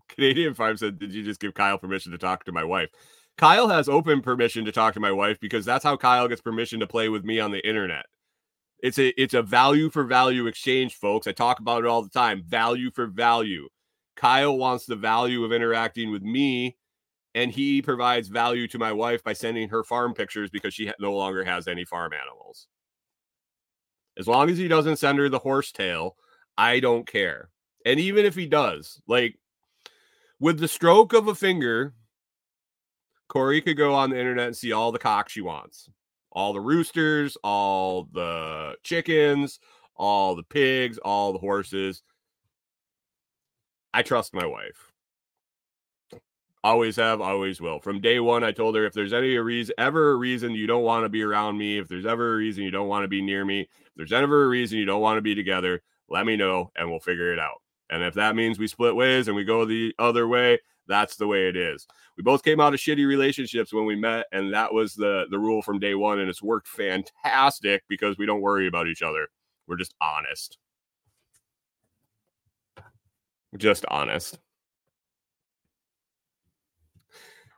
Canadian Farm said, Did you just give Kyle permission to talk to my wife? Kyle has open permission to talk to my wife because that's how Kyle gets permission to play with me on the internet. It's a it's a value for value exchange, folks. I talk about it all the time. Value for value. Kyle wants the value of interacting with me and he provides value to my wife by sending her farm pictures because she no longer has any farm animals. As long as he doesn't send her the horse tail, I don't care. And even if he does, like with the stroke of a finger, Corey could go on the internet and see all the cocks she wants, all the roosters, all the chickens, all the pigs, all the horses. I trust my wife. Always have, always will. From day one, I told her if there's any reason, ever a reason you don't want to be around me, if there's ever a reason you don't want to be near me, if there's ever a reason you don't want to be together, let me know and we'll figure it out. And if that means we split ways and we go the other way, that's the way it is. We both came out of shitty relationships when we met, and that was the the rule from day one, and it's worked fantastic because we don't worry about each other. We're just honest. Just honest.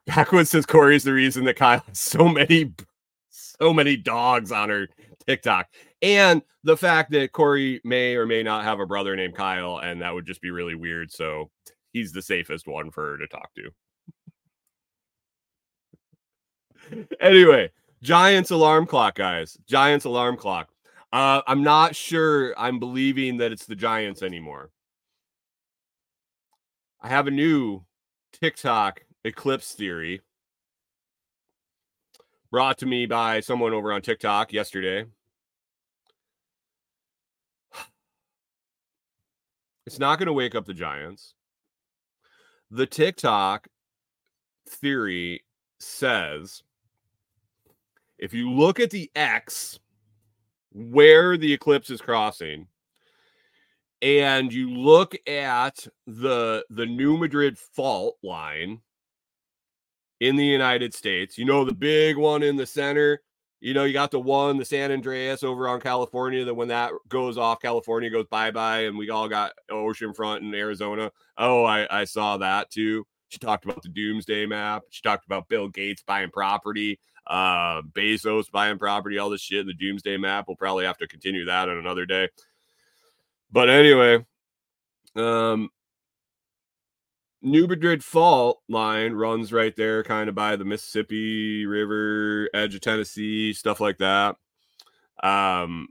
Backwoods says Corey is the reason that Kyle has so many, so many dogs on her TikTok, and the fact that Corey may or may not have a brother named Kyle, and that would just be really weird. So he's the safest one for her to talk to. anyway, Giants alarm clock, guys. Giants alarm clock. Uh, I'm not sure I'm believing that it's the Giants anymore. I have a new TikTok eclipse theory brought to me by someone over on TikTok yesterday. It's not going to wake up the Giants. The TikTok theory says if you look at the X where the eclipse is crossing, and you look at the the New Madrid fault line, in the United States. You know, the big one in the center. You know, you got the one, the San Andreas over on California, that when that goes off, California goes bye bye, and we all got oceanfront in Arizona. Oh, I, I saw that too. She talked about the doomsday map. She talked about Bill Gates buying property, uh, Bezos buying property, all this shit. The doomsday map. We'll probably have to continue that on another day. But anyway, Um, New Madrid fault line runs right there, kind of by the Mississippi River, edge of Tennessee, stuff like that. Um,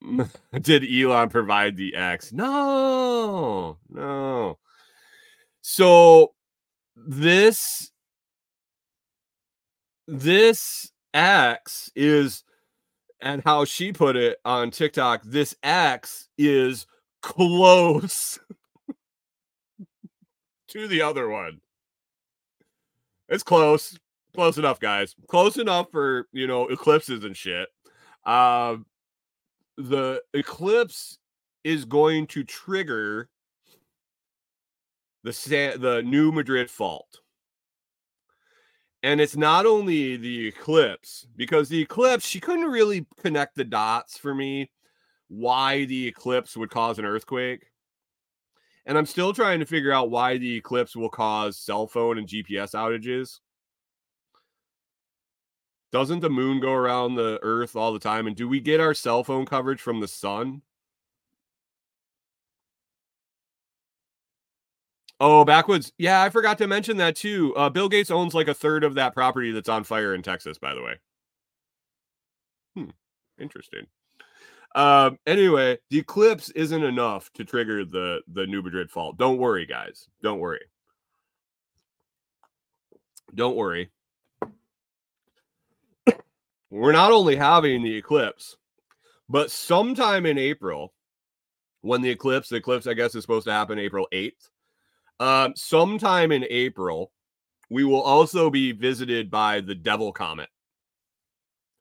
did Elon provide the X? No, no. So this this X is and how she put it on TikTok, this X is close to the other one. It's close. Close enough, guys. Close enough for, you know, eclipses and shit. Um the eclipse is going to trigger the Sa- the new Madrid fault. And it's not only the eclipse, because the eclipse, she couldn't really connect the dots for me why the eclipse would cause an earthquake. And I'm still trying to figure out why the eclipse will cause cell phone and GPS outages. Doesn't the moon go around the earth all the time? And do we get our cell phone coverage from the sun? Oh, backwoods. Yeah, I forgot to mention that too. Uh, Bill Gates owns like a third of that property that's on fire in Texas, by the way. Hmm. Interesting. Um, anyway, the eclipse isn't enough to trigger the the New Madrid fault. Don't worry, guys. Don't worry. Don't worry. We're not only having the eclipse, but sometime in April, when the eclipse, the eclipse, I guess, is supposed to happen April 8th. Um, sometime in April, we will also be visited by the devil comet.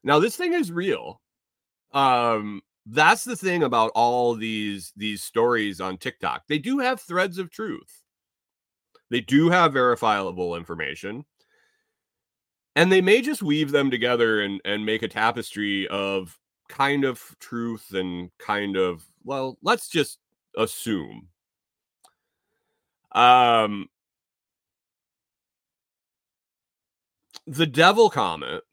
Now, this thing is real. Um, that's the thing about all these these stories on TikTok. They do have threads of truth. They do have verifiable information. And they may just weave them together and and make a tapestry of kind of truth and kind of well, let's just assume. Um the devil comet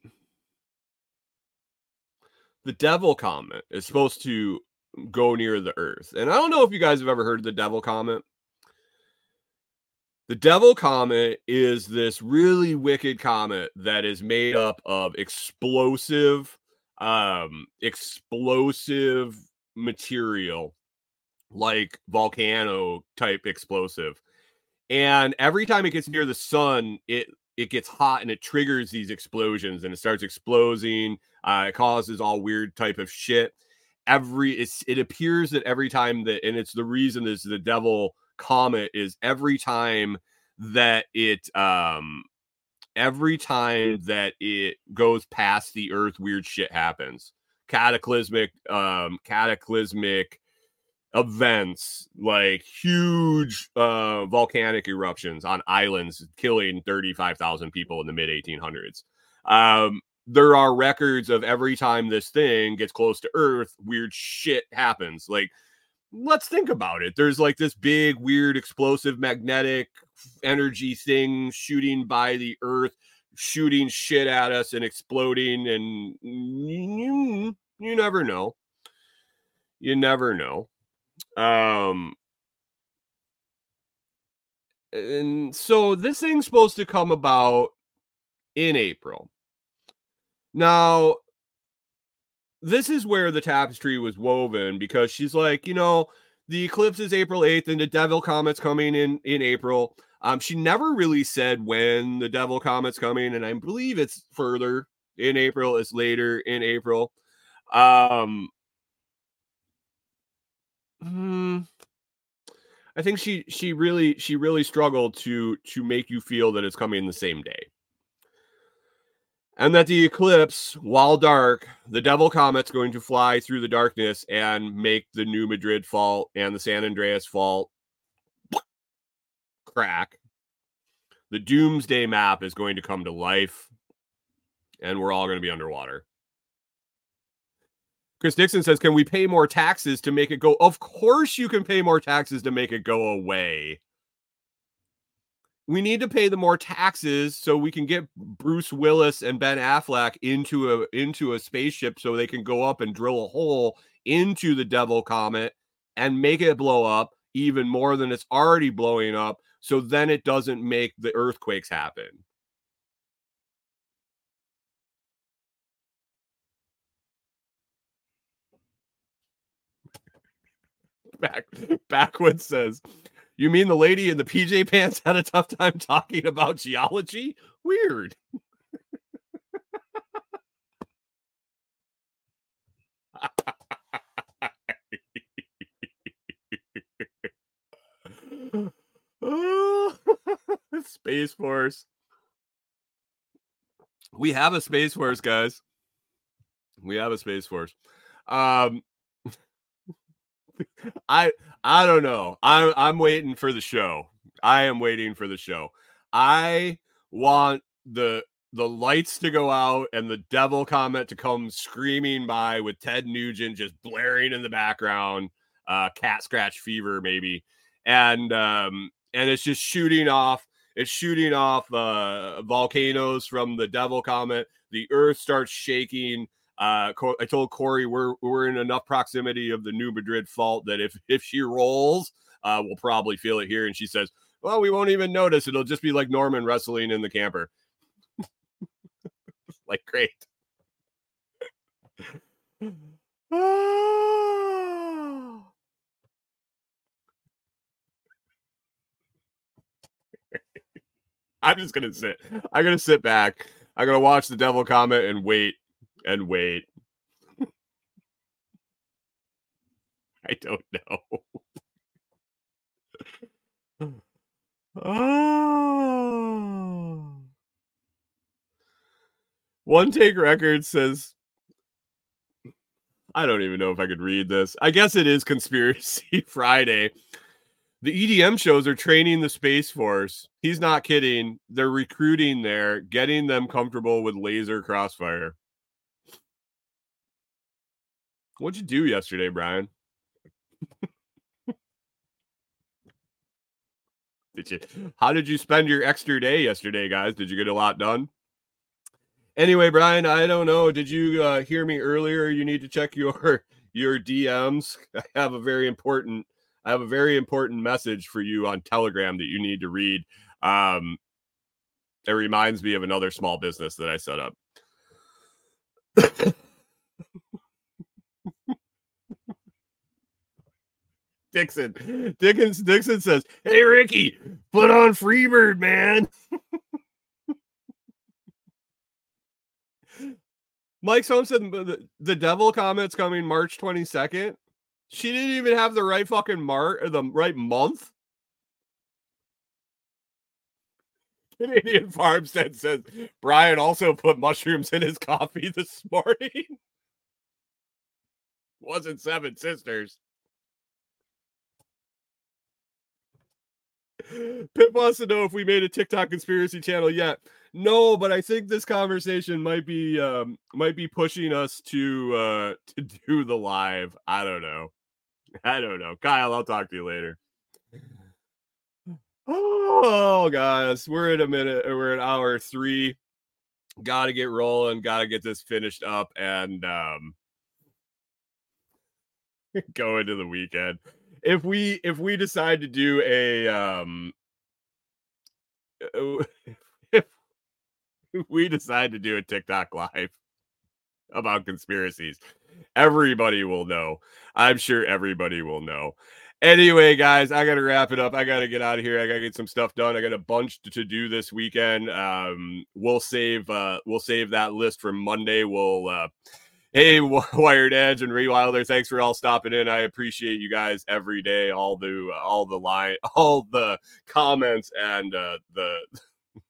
the devil comet is supposed to go near the earth. And I don't know if you guys have ever heard of the devil comet. The devil comet is this really wicked comet that is made up of explosive um explosive material like volcano type explosive. And every time it gets near the sun, it it gets hot and it triggers these explosions and it starts exploding. Uh, it causes all weird type of shit. Every it appears that every time that and it's the reason is the devil comet is every time that it um every time that it goes past the earth weird shit happens cataclysmic um cataclysmic events like huge uh, volcanic eruptions on islands killing 35,000 people in the mid 1800s. Um, there are records of every time this thing gets close to Earth, weird shit happens. Like, let's think about it. There's like this big, weird, explosive magnetic energy thing shooting by the Earth, shooting shit at us and exploding. And you, you never know. You never know. Um, and so this thing's supposed to come about in April. Now, this is where the tapestry was woven because she's like, you know, the eclipse is April 8th and the devil comet's coming in in April. Um, she never really said when the devil comet's coming, and I believe it's further in April, it's later in April. Um, Hmm. I think she she really she really struggled to to make you feel that it's coming the same day. And that the eclipse, while dark, the devil comet's going to fly through the darkness and make the New Madrid fault and the San Andreas fault crack. The doomsday map is going to come to life, and we're all going to be underwater. Chris Dixon says, Can we pay more taxes to make it go? Of course, you can pay more taxes to make it go away. We need to pay the more taxes so we can get Bruce Willis and Ben Affleck into a into a spaceship so they can go up and drill a hole into the devil comet and make it blow up. even more than it's already blowing up. So then it doesn't make the earthquakes happen. Back backwoods says, You mean the lady in the PJ pants had a tough time talking about geology? Weird. Space Force. We have a Space Force, guys. We have a Space Force. Um I I don't know. I'm I'm waiting for the show. I am waiting for the show. I want the the lights to go out and the devil comet to come screaming by with Ted Nugent just blaring in the background, uh cat scratch fever maybe. And um and it's just shooting off it's shooting off uh volcanoes from the devil comet. The earth starts shaking. Uh, I told Corey we're we're in enough proximity of the New Madrid fault that if if she rolls, uh, we'll probably feel it here. And she says, "Well, we won't even notice. It'll just be like Norman wrestling in the camper." like great. I'm just gonna sit. I'm gonna sit back. I'm gonna watch the Devil Comet and wait and wait. I don't know. oh. One Take Record says, I don't even know if I could read this. I guess it is Conspiracy Friday. The EDM shows are training the Space Force. He's not kidding. They're recruiting there, getting them comfortable with laser crossfire. What'd you do yesterday, Brian? did you how did you spend your extra day yesterday, guys? Did you get a lot done? Anyway, Brian, I don't know. Did you uh, hear me earlier? You need to check your your DMs. I have a very important I have a very important message for you on Telegram that you need to read. Um, it reminds me of another small business that I set up. Dixon. Dickens Dixon says, Hey Ricky, put on Freebird, man. Mike Sohn said the, the devil comet's coming March 22nd. She didn't even have the right fucking mark or the right month. Canadian Farmstead says Brian also put mushrooms in his coffee this morning. Wasn't Seven Sisters. Pip wants to know if we made a TikTok conspiracy channel yet. No, but I think this conversation might be um might be pushing us to uh to do the live. I don't know. I don't know. Kyle, I'll talk to you later. Oh, guys, we're in a minute. We're at hour three. Got to get rolling. Got to get this finished up and um, go into the weekend. If we if we decide to do a um, if we decide to do a TikTok live about conspiracies, everybody will know. I'm sure everybody will know. Anyway, guys, I got to wrap it up. I got to get out of here. I got to get some stuff done. I got a bunch to, to do this weekend. Um, we'll save uh, we'll save that list for Monday. We'll uh, hey Wired Edge and Rewilder, thanks for all stopping in. I appreciate you guys every day. All the all the line, all the comments and uh, the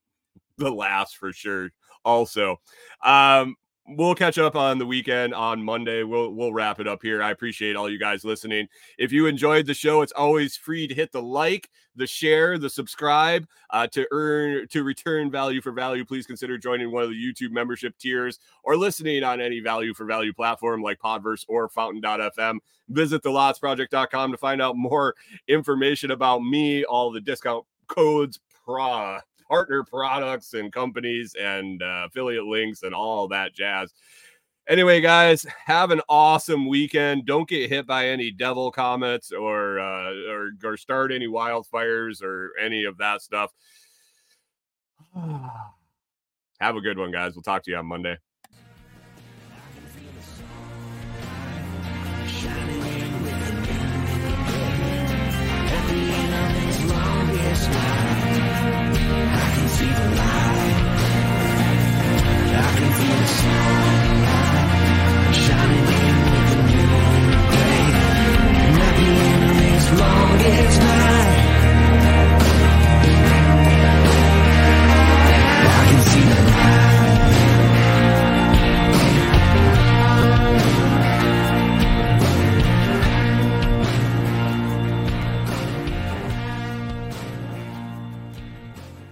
the laughs for sure. Also, um, we'll catch up on the weekend on Monday. We'll we'll wrap it up here. I appreciate all you guys listening. If you enjoyed the show, it's always free to hit the like, the share, the subscribe. Uh, to earn to return value for value, please consider joining one of the YouTube membership tiers or listening on any value for value platform like Podverse or Fountain.fm. Visit thelotsproject.com to find out more information about me, all the discount codes, pra partner products and companies and uh, affiliate links and all that jazz. Anyway, guys, have an awesome weekend. Don't get hit by any devil comets or uh, or or start any wildfires or any of that stuff. have a good one, guys. We'll talk to you on Monday.